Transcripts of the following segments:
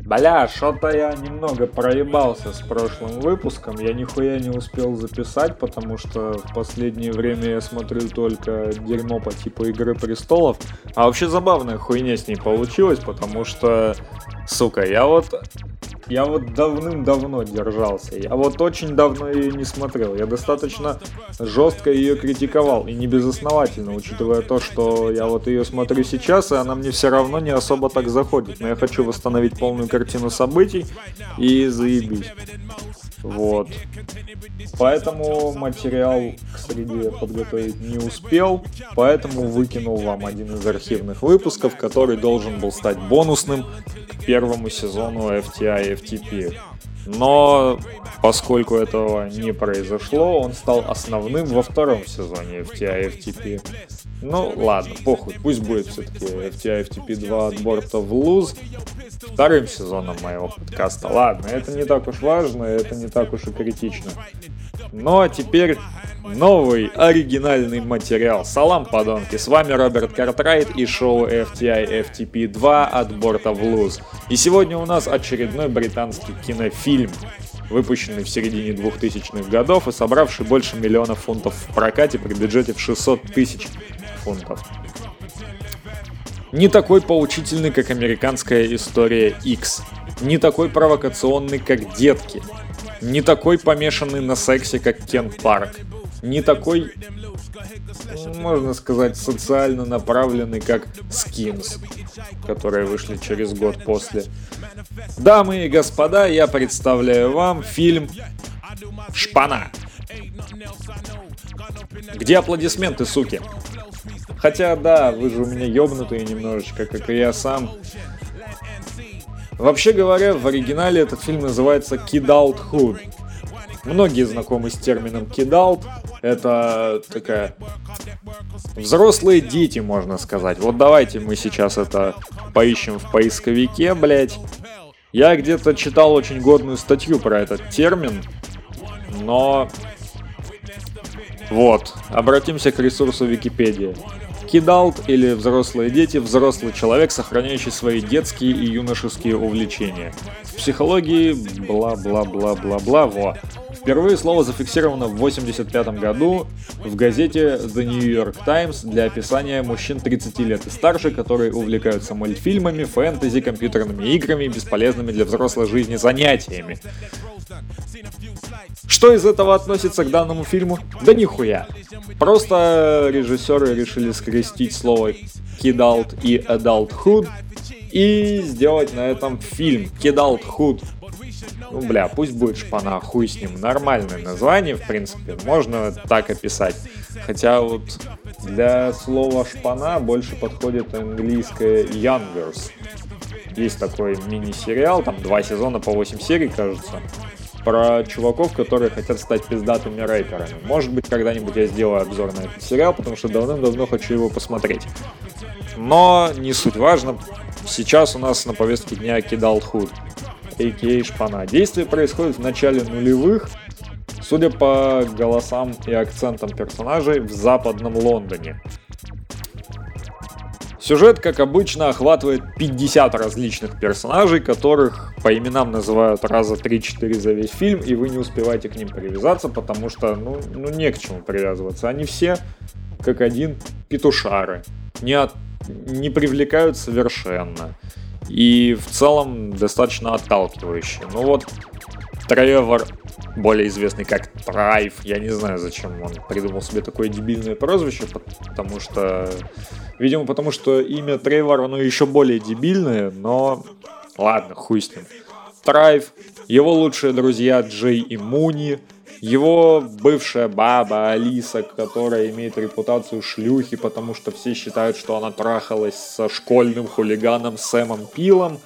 Бля, что-то я немного проебался с прошлым выпуском. Я нихуя не успел записать, потому что в последнее время я смотрю только дерьмо по типу Игры Престолов. А вообще забавная хуйня с ней получилась, потому что, сука, я вот я вот давным-давно держался. Я вот очень давно ее не смотрел. Я достаточно жестко ее критиковал. И не безосновательно, учитывая то, что я вот ее смотрю сейчас, и она мне все равно не особо так заходит. Но я хочу восстановить полную картину событий и заебись. Вот. Поэтому материал к среде подготовить не успел, поэтому выкинул вам один из архивных выпусков, который должен был стать бонусным к первому сезону FTI FTP. Но поскольку этого не произошло, он стал основным во втором сезоне FTI FTP. Ну ладно, похуй, пусть будет все-таки FTI FTP 2 от борта в луз вторым сезоном моего подкаста. Ладно, это не так уж важно, это не так уж и критично. Ну а теперь новый оригинальный материал. Салам, подонки, с вами Роберт Картрайт и шоу FTI FTP 2 от борта в луз. И сегодня у нас очередной британский кинофильм, выпущенный в середине 2000-х годов и собравший больше миллиона фунтов в прокате при бюджете в 600 тысяч фунтов. Не такой поучительный, как американская история X. Не такой провокационный, как детки. Не такой помешанный на сексе, как Кен Парк. Не такой, можно сказать, социально направленный, как Skins, которые вышли через год после. Дамы и господа, я представляю вам фильм «Шпана». Где аплодисменты, суки? Хотя, да, вы же у меня ёбнутые немножечко, как и я сам. Вообще говоря, в оригинале этот фильм называется Kid Out Hood. Многие знакомы с термином Kid Out. Это такая... Взрослые дети, можно сказать. Вот давайте мы сейчас это поищем в поисковике, блять. Я где-то читал очень годную статью про этот термин, но... Вот, обратимся к ресурсу Википедия. Кидалт или взрослые дети – взрослый человек, сохраняющий свои детские и юношеские увлечения. В психологии бла-бла-бла-бла-бла, во. Впервые слово зафиксировано в 1985 году в газете The New York Times для описания мужчин 30 лет и старше, которые увлекаются мультфильмами, фэнтези, компьютерными играми и бесполезными для взрослой жизни занятиями. Что из этого относится к данному фильму? Да нихуя. Просто режиссеры решили скрестить слово kidult и adulthood и сделать на этом фильм Kidulthood. Ну, бля, пусть будет шпана, хуй с ним. Нормальное название, в принципе, можно так описать. Хотя вот для слова шпана больше подходит английское youngers. Есть такой мини-сериал, там два сезона по 8 серий, кажется про чуваков, которые хотят стать пиздатыми рэперами. Может быть, когда-нибудь я сделаю обзор на этот сериал, потому что давным-давно хочу его посмотреть. Но не суть важно. Сейчас у нас на повестке дня Кидал Худ, а.к.а. Шпана. Действие происходит в начале нулевых, судя по голосам и акцентам персонажей, в западном Лондоне. Сюжет, как обычно, охватывает 50 различных персонажей, которых по именам называют раза 3-4 за весь фильм, и вы не успеваете к ним привязаться, потому что, ну, ну не к чему привязываться. Они все, как один, петушары. Не, от, не привлекают совершенно. И в целом достаточно отталкивающие. Ну вот, Тревор, более известный как Трайв, я не знаю, зачем он придумал себе такое дебильное прозвище, потому что Видимо, потому что имя Трейвор, оно еще более дебильное, но ладно, хуй с ним. Трайв, его лучшие друзья Джей и Муни, его бывшая баба Алиса, которая имеет репутацию шлюхи, потому что все считают, что она трахалась со школьным хулиганом Сэмом Пилом,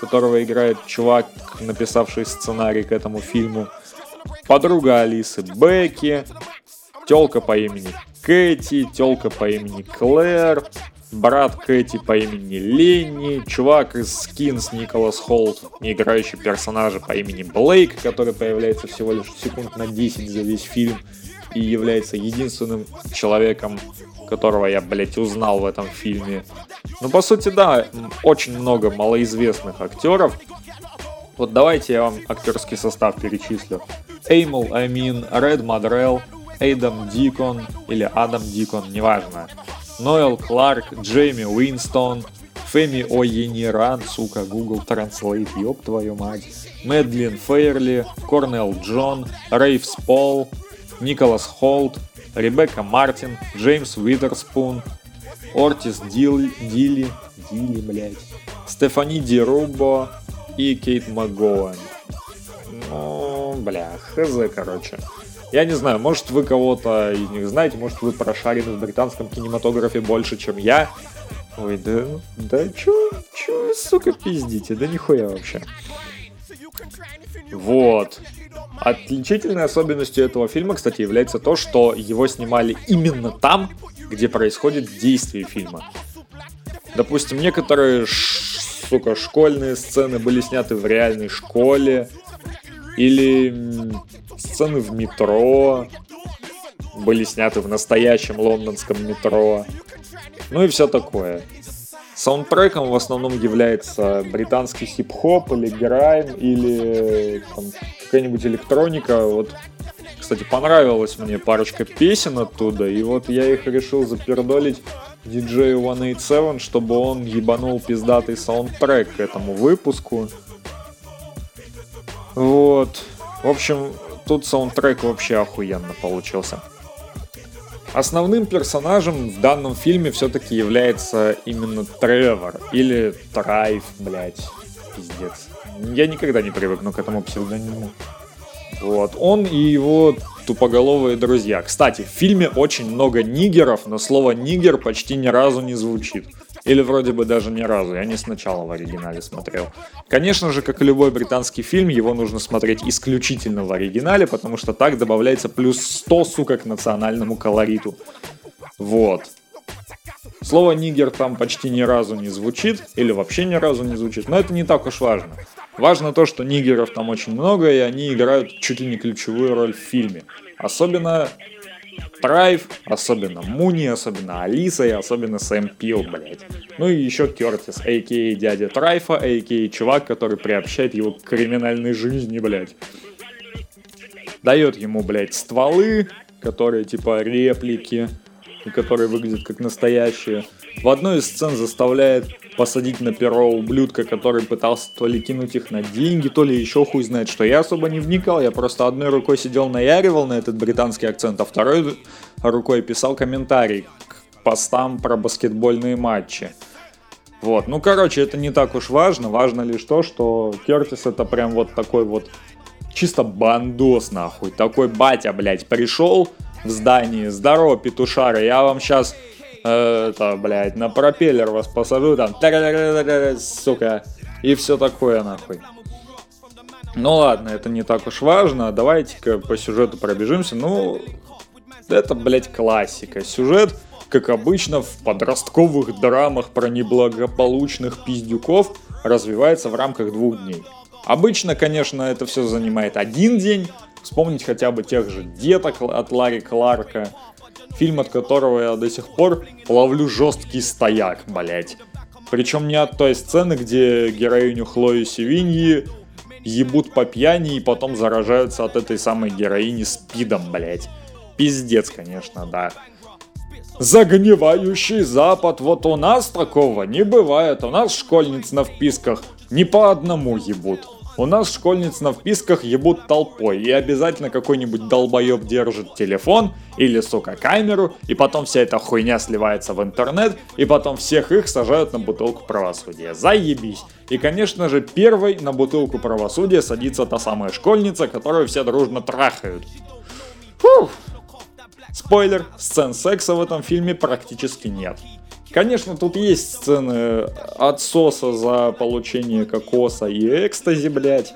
которого играет чувак, написавший сценарий к этому фильму. Подруга Алисы Бекки, телка по имени Кэти, телка по имени Клэр, брат Кэти по имени Ленни, чувак из Skins Николас Холт, играющий персонажа по имени Блейк, который появляется всего лишь секунд на 10 за весь фильм и является единственным человеком которого я, блядь, узнал в этом фильме. Ну, по сути, да, очень много малоизвестных актеров. Вот давайте я вам актерский состав перечислю. Эймл Амин, Ред Мадрелл, Эйдам Дикон или Адам Дикон, неважно. Ноэл Кларк, Джейми Уинстон, Фэми О'Ениран, сука, Google Translate, ёб твою мать. Мэдлин Фейерли, Корнел Джон, Рейвс Пол, Николас Холт, Ребекка Мартин, Джеймс Уитерспун, Ортис Дилли, Дилли, Дилли, блядь, Стефани Ди Рубо и Кейт МакГоуэн. Ну, бля, хз, короче. Я не знаю, может вы кого-то из них знаете, может вы прошарены в британском кинематографе больше, чем я. Ой, да, да чё, чё, сука, пиздите, да нихуя вообще. Вот. Отличительной особенностью этого фильма, кстати, является то, что его снимали именно там, где происходит действие фильма. Допустим, некоторые, сука, школьные сцены были сняты в реальной школе, или сцены в метро были сняты в настоящем лондонском метро. Ну и все такое. Саундтреком в основном является британский хип-хоп или грайм или какая-нибудь электроника. Вот, кстати, понравилась мне парочка песен оттуда, и вот я их решил запердолить диджею 187, чтобы он ебанул пиздатый саундтрек к этому выпуску. Вот. В общем, тут саундтрек вообще охуенно получился. Основным персонажем в данном фильме все-таки является именно Тревор или Трайв, блять, пиздец. Я никогда не привыкну к этому псевдониму. Вот, он и его тупоголовые друзья. Кстати, в фильме очень много нигеров, но слово нигер почти ни разу не звучит. Или вроде бы даже ни разу, я не сначала в оригинале смотрел. Конечно же, как и любой британский фильм, его нужно смотреть исключительно в оригинале, потому что так добавляется плюс 100, сука, к национальному колориту. Вот. Слово «нигер» там почти ни разу не звучит, или вообще ни разу не звучит, но это не так уж важно. Важно то, что нигеров там очень много, и они играют чуть ли не ключевую роль в фильме. Особенно Трайв, особенно Муни, особенно Алиса и особенно Сэм Пил, блядь. Ну и еще Кертис, а.к.а. дядя Трайфа, а.к.а. чувак, который приобщает его к криминальной жизни, блядь. Дает ему, блядь, стволы, которые типа реплики, которые выглядят как настоящие. В одной из сцен заставляет посадить на перо ублюдка, который пытался то ли кинуть их на деньги, то ли еще хуй знает что. Я особо не вникал, я просто одной рукой сидел наяривал на этот британский акцент, а второй рукой писал комментарий к постам про баскетбольные матчи. Вот, ну короче, это не так уж важно, важно лишь то, что Кертис это прям вот такой вот чисто бандос нахуй, такой батя, блядь, пришел в здании, здорово, петушары, я вам сейчас это, блядь, на пропеллер вас посажу, там, сука, и все такое, нахуй. Ну ладно, это не так уж важно, давайте-ка по сюжету пробежимся. Ну, это, блядь, классика. Сюжет, как обычно, в подростковых драмах про неблагополучных пиздюков развивается в рамках двух дней. Обычно, конечно, это все занимает один день. Вспомнить хотя бы тех же деток от Ларри Кларка, фильм от которого я до сих пор ловлю жесткий стояк, блять. Причем не от той сцены, где героиню Хлою Севиньи ебут по пьяни и потом заражаются от этой самой героини спидом, блять. Пиздец, конечно, да. Загнивающий запад, вот у нас такого не бывает, у нас школьниц на вписках не по одному ебут. У нас школьниц на вписках ебут толпой, и обязательно какой-нибудь долбоеб держит телефон или, сука, камеру, и потом вся эта хуйня сливается в интернет, и потом всех их сажают на бутылку правосудия. Заебись. И, конечно же, первой на бутылку правосудия садится та самая школьница, которую все дружно трахают. Фух. Спойлер, сцен секса в этом фильме практически нет. Конечно, тут есть сцены отсоса за получение кокоса и экстази, блядь.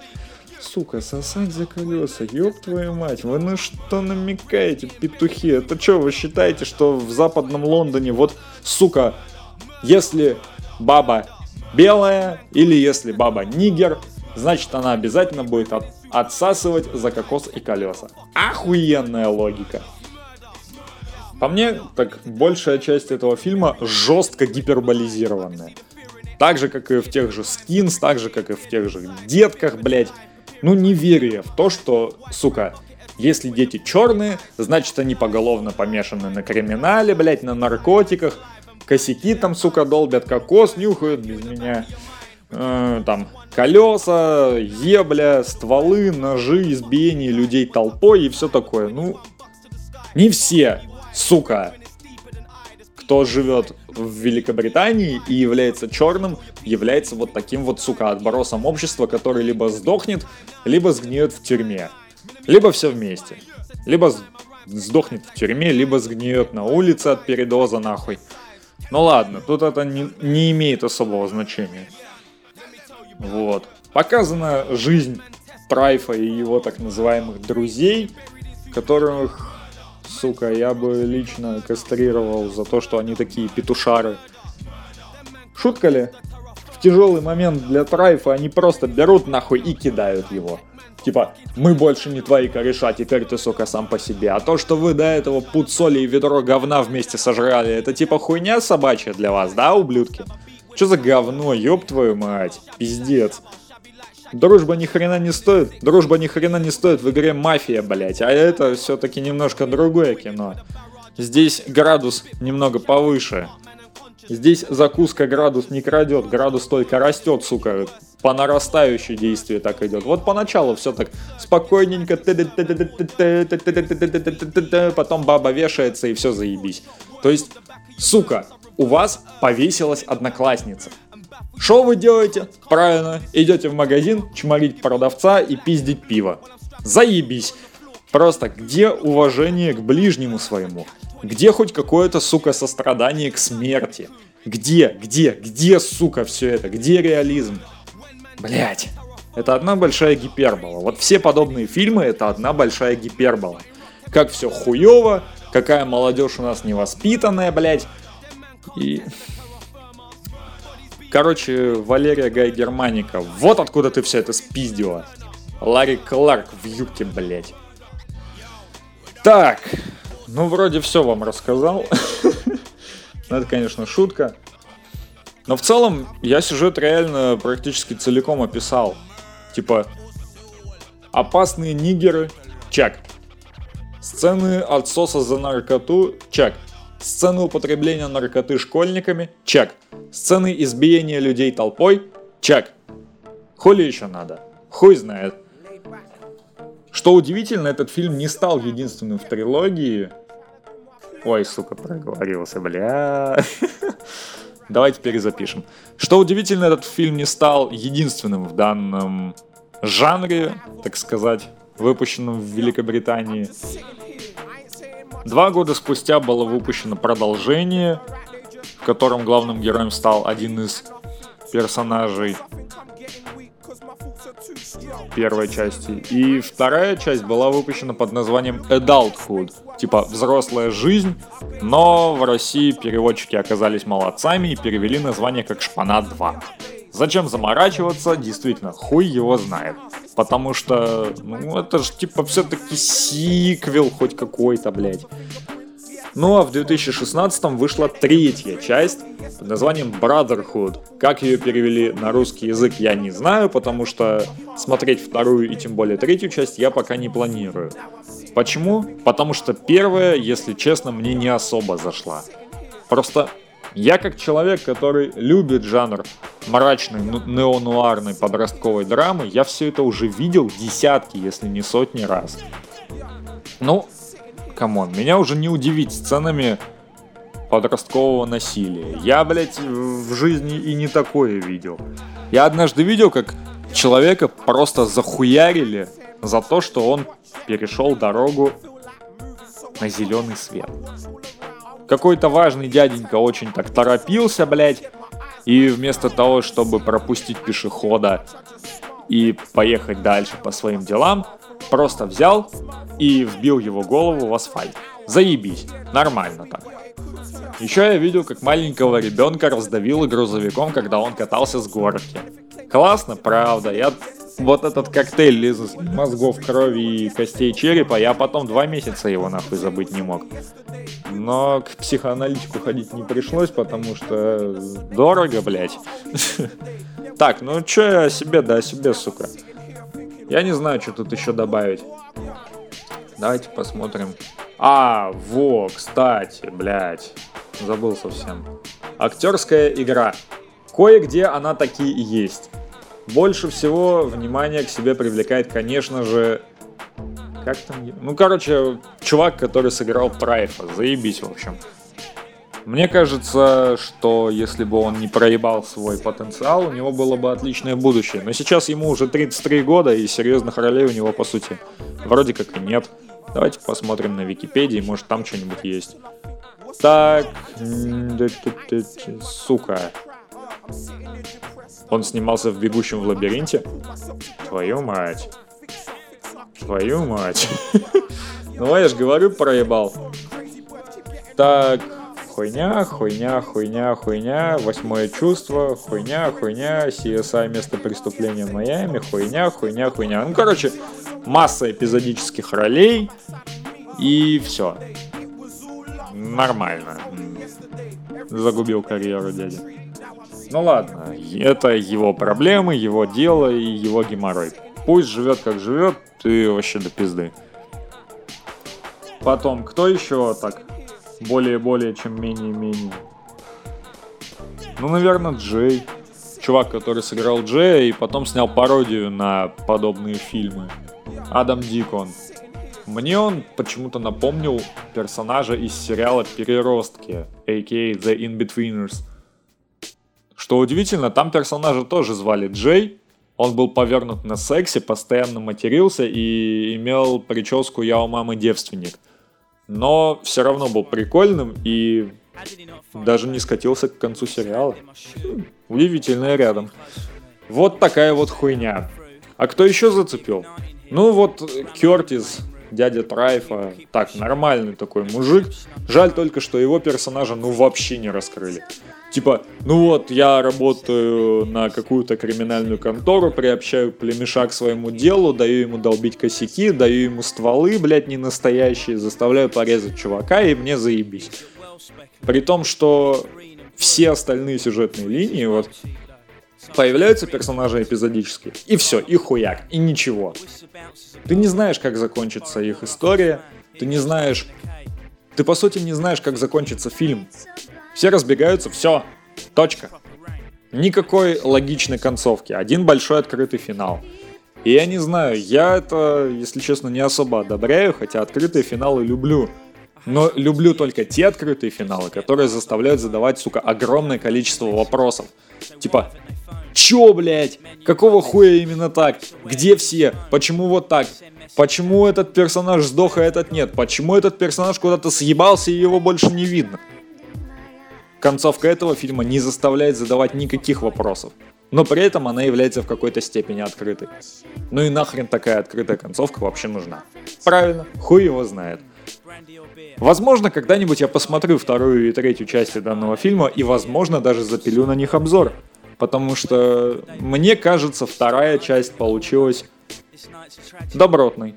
Сука, сосать за колеса, ёб твою мать, вы на что намекаете, петухи? Это что, вы считаете, что в западном Лондоне, вот, сука, если баба белая или если баба нигер, значит она обязательно будет от, отсасывать за кокос и колеса. Охуенная логика. По мне, так большая часть этого фильма жестко гиперболизированная. Так же, как и в тех же скинс, так же, как и в тех же детках, блядь. Ну, не верю я в то, что, сука, если дети черные, значит они поголовно помешаны на криминале, блядь, на наркотиках, косяки там, сука, долбят, кокос нюхают без меня. Э, там колеса, ебля, стволы, ножи, избиение людей толпой и все такое. Ну, не все, сука, кто живет в Великобритании и является черным, является вот таким вот, сука, отбросом общества, который либо сдохнет, либо сгниет в тюрьме. Либо все вместе. Либо сдохнет в тюрьме, либо сгниет на улице от передоза нахуй. Ну ладно, тут это не, не имеет особого значения. Вот. Показана жизнь Прайфа и его так называемых друзей, которых, сука, я бы лично кастрировал за то, что они такие петушары. Шутка ли? В тяжелый момент для Прайфа они просто берут нахуй и кидают его. Типа, мы больше не твои кореша, теперь ты, сука, сам по себе. А то, что вы до этого пуд соли и ведро говна вместе сожрали, это типа хуйня собачья для вас, да, ублюдки? Что за говно, ёб твою мать, пиздец. Дружба ни хрена не стоит, дружба ни хрена не стоит в игре Мафия, блять, а это все-таки немножко другое кино. Здесь градус немного повыше. Здесь закуска градус не крадет, градус только растет, сука. По нарастающей действию так идет. Вот поначалу все так спокойненько, потом баба вешается и все заебись. То есть, сука, у вас повесилась одноклассница. Что вы делаете? Правильно, идете в магазин, чморить продавца и пиздить пиво. Заебись. Просто где уважение к ближнему своему? Где хоть какое-то, сука, сострадание к смерти? Где, где, где, сука, все это? Где реализм? Блять. Это одна большая гипербола. Вот все подобные фильмы это одна большая гипербола. Как все хуево, какая молодежь у нас невоспитанная, блять. И... Короче, Валерия Гай Германика, вот откуда ты все это спиздила. Ларри Кларк в юбке, блять. Так, ну вроде все вам рассказал. Ну, это, конечно, шутка. Но в целом я сюжет реально практически целиком описал. Типа, опасные нигеры, чек. Сцены отсоса за наркоту, чек. Сцены употребления наркоты школьниками? Чек. Сцены избиения людей толпой? Чек. Хули еще надо? Хуй знает. Что удивительно, этот фильм не стал единственным в трилогии. Ой, сука, проговорился, бля. Давайте перезапишем. Что удивительно, этот фильм не стал единственным в данном жанре, так сказать, выпущенном в Великобритании. Два года спустя было выпущено продолжение, в котором главным героем стал один из персонажей первой части. И вторая часть была выпущена под названием Adulthood, типа взрослая жизнь, но в России переводчики оказались молодцами и перевели название как Шпана 2. Зачем заморачиваться, действительно, хуй его знает. Потому что, ну, это же типа все-таки сиквел хоть какой-то, блядь. Ну а в 2016 вышла третья часть под названием Brotherhood. Как ее перевели на русский язык, я не знаю, потому что смотреть вторую и тем более третью часть я пока не планирую. Почему? Потому что первая, если честно, мне не особо зашла. Просто я как человек, который любит жанр мрачной неонуарной подростковой драмы, я все это уже видел десятки, если не сотни раз. Ну, come on, меня уже не удивить сценами подросткового насилия. Я, блядь, в жизни и не такое видел. Я однажды видел, как человека просто захуярили за то, что он перешел дорогу на зеленый свет. Какой-то важный дяденька очень так торопился, блядь, и вместо того, чтобы пропустить пешехода и поехать дальше по своим делам, просто взял и вбил его голову в асфальт. Заебись, нормально так. Еще я видел, как маленького ребенка раздавило грузовиком, когда он катался с горки. Классно, правда. Я вот этот коктейль из мозгов, крови и костей черепа, я потом два месяца его нахуй забыть не мог. Но к психоаналитику ходить не пришлось, потому что дорого, блядь. Так, ну чё я о себе, да о себе, сука. Я не знаю, что тут еще добавить. Давайте посмотрим. А, во, кстати, блядь. Забыл совсем. Актерская игра. Кое-где она таки и есть. Больше всего внимание к себе привлекает, конечно же, как там? Ну, короче, чувак, который сыграл Прайфа. Заебись, в общем. Мне кажется, что если бы он не проебал свой потенциал, у него было бы отличное будущее. Но сейчас ему уже 33 года, и серьезных ролей у него, по сути, вроде как и нет. Давайте посмотрим на Википедии, может там что-нибудь есть. Так, сука. Он снимался в «Бегущем в лабиринте». Твою мать. Твою мать. Ну, я же говорю, проебал. Так, хуйня, хуйня, хуйня, хуйня, восьмое чувство, хуйня, хуйня, CSI место преступления в Майами, хуйня, хуйня, хуйня. Ну, короче, масса эпизодических ролей, и все. Нормально. Загубил карьеру дяди. Ну ладно, это его проблемы, его дело и его геморрой. Пусть живет как живет, ты вообще до пизды. Потом, кто еще так более-более, чем менее-менее? Ну, наверное, Джей. Чувак, который сыграл Джея и потом снял пародию на подобные фильмы. Адам Дикон. Мне он почему-то напомнил персонажа из сериала «Переростки», a.k.a. The In-Betweeners. Что удивительно, там персонажа тоже звали Джей, он был повернут на сексе, постоянно матерился и имел прическу «Я у мамы девственник». Но все равно был прикольным и даже не скатился к концу сериала. Удивительное рядом. Вот такая вот хуйня. А кто еще зацепил? Ну вот Кертис, дядя Трайфа, так, нормальный такой мужик. Жаль только, что его персонажа ну вообще не раскрыли. Типа, ну вот, я работаю на какую-то криминальную контору, приобщаю племеша к своему делу, даю ему долбить косяки, даю ему стволы, блядь, не настоящие, заставляю порезать чувака, и мне заебись. При том, что все остальные сюжетные линии, вот, появляются персонажи эпизодические, и все, и хуяк, и ничего. Ты не знаешь, как закончится их история, ты не знаешь... Ты, по сути, не знаешь, как закончится фильм. Все разбегаются, все, точка. Никакой логичной концовки, один большой открытый финал. И я не знаю, я это, если честно, не особо одобряю, хотя открытые финалы люблю. Но люблю только те открытые финалы, которые заставляют задавать, сука, огромное количество вопросов. Типа, чё, блядь? Какого хуя именно так? Где все? Почему вот так? Почему этот персонаж сдох, а этот нет? Почему этот персонаж куда-то съебался и его больше не видно? Концовка этого фильма не заставляет задавать никаких вопросов, но при этом она является в какой-то степени открытой. Ну и нахрен такая открытая концовка вообще нужна? Правильно, хуй его знает. Возможно, когда-нибудь я посмотрю вторую и третью части данного фильма и, возможно, даже запилю на них обзор. Потому что, мне кажется, вторая часть получилась добротной.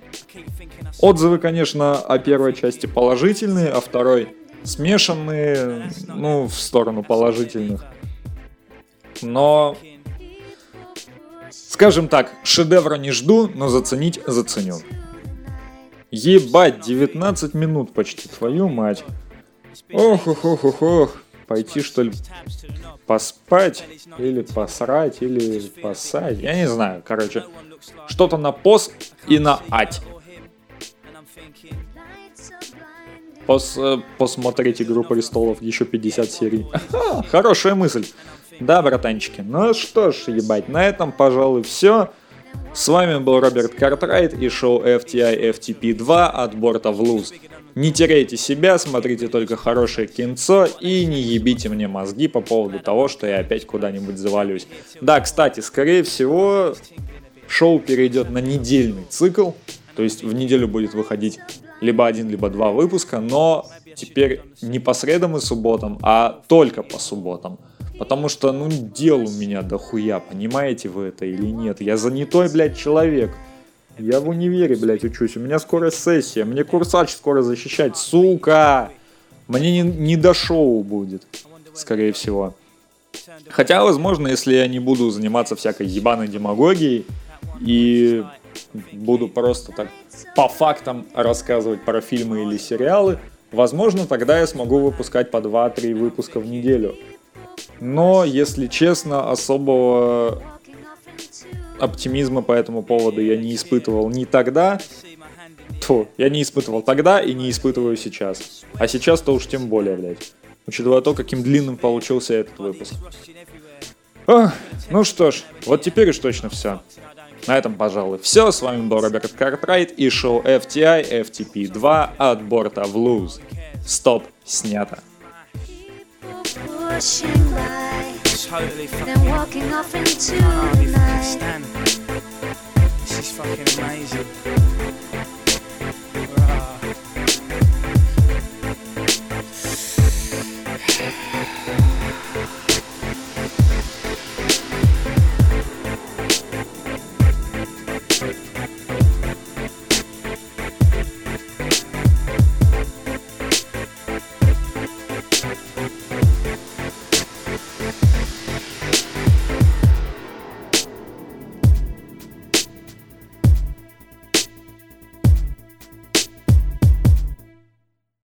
Отзывы, конечно, о первой части положительные, а второй смешанные, ну, в сторону положительных. Но, скажем так, шедевра не жду, но заценить заценю. Ебать, 19 минут почти, твою мать. Ох, ох, ох, ох, ох. Пойти, что ли, поспать, или посрать, или посать. Я не знаю, короче. Что-то на пос и на ать. Пос, э, посмотреть «Игру престолов» еще 50 серий. хорошая мысль. Да, братанчики. Ну что ж, ебать, на этом, пожалуй, все. С вами был Роберт Картрайт и шоу FTI FTP 2 от борта в луз. Не теряйте себя, смотрите только хорошее кинцо и не ебите мне мозги по поводу того, что я опять куда-нибудь завалюсь. Да, кстати, скорее всего, шоу перейдет на недельный цикл, то есть в неделю будет выходить либо один, либо два выпуска, но теперь не по средам и субботам, а только по субботам. Потому что, ну, дел у меня дохуя, понимаете вы это или нет? Я занятой, блядь, человек. Я в универе, блядь, учусь. У меня скоро сессия. Мне курсач скоро защищать, сука! Мне не, не до шоу будет, скорее всего. Хотя, возможно, если я не буду заниматься всякой ебаной демагогией и буду просто так по фактам рассказывать про фильмы или сериалы, возможно, тогда я смогу выпускать по 2-3 выпуска в неделю. Но, если честно, особого оптимизма по этому поводу я не испытывал ни тогда, то я не испытывал тогда и не испытываю сейчас. А сейчас-то уж тем более, блядь. Учитывая то, каким длинным получился этот выпуск. Ох, ну что ж, вот теперь уж точно все. На этом, пожалуй, все. С вами был Роберт Картрайт и шоу FTI FTP2 от борта в луз. Стоп, снято. Totally fucking walking off into the night. This is fucking amazing.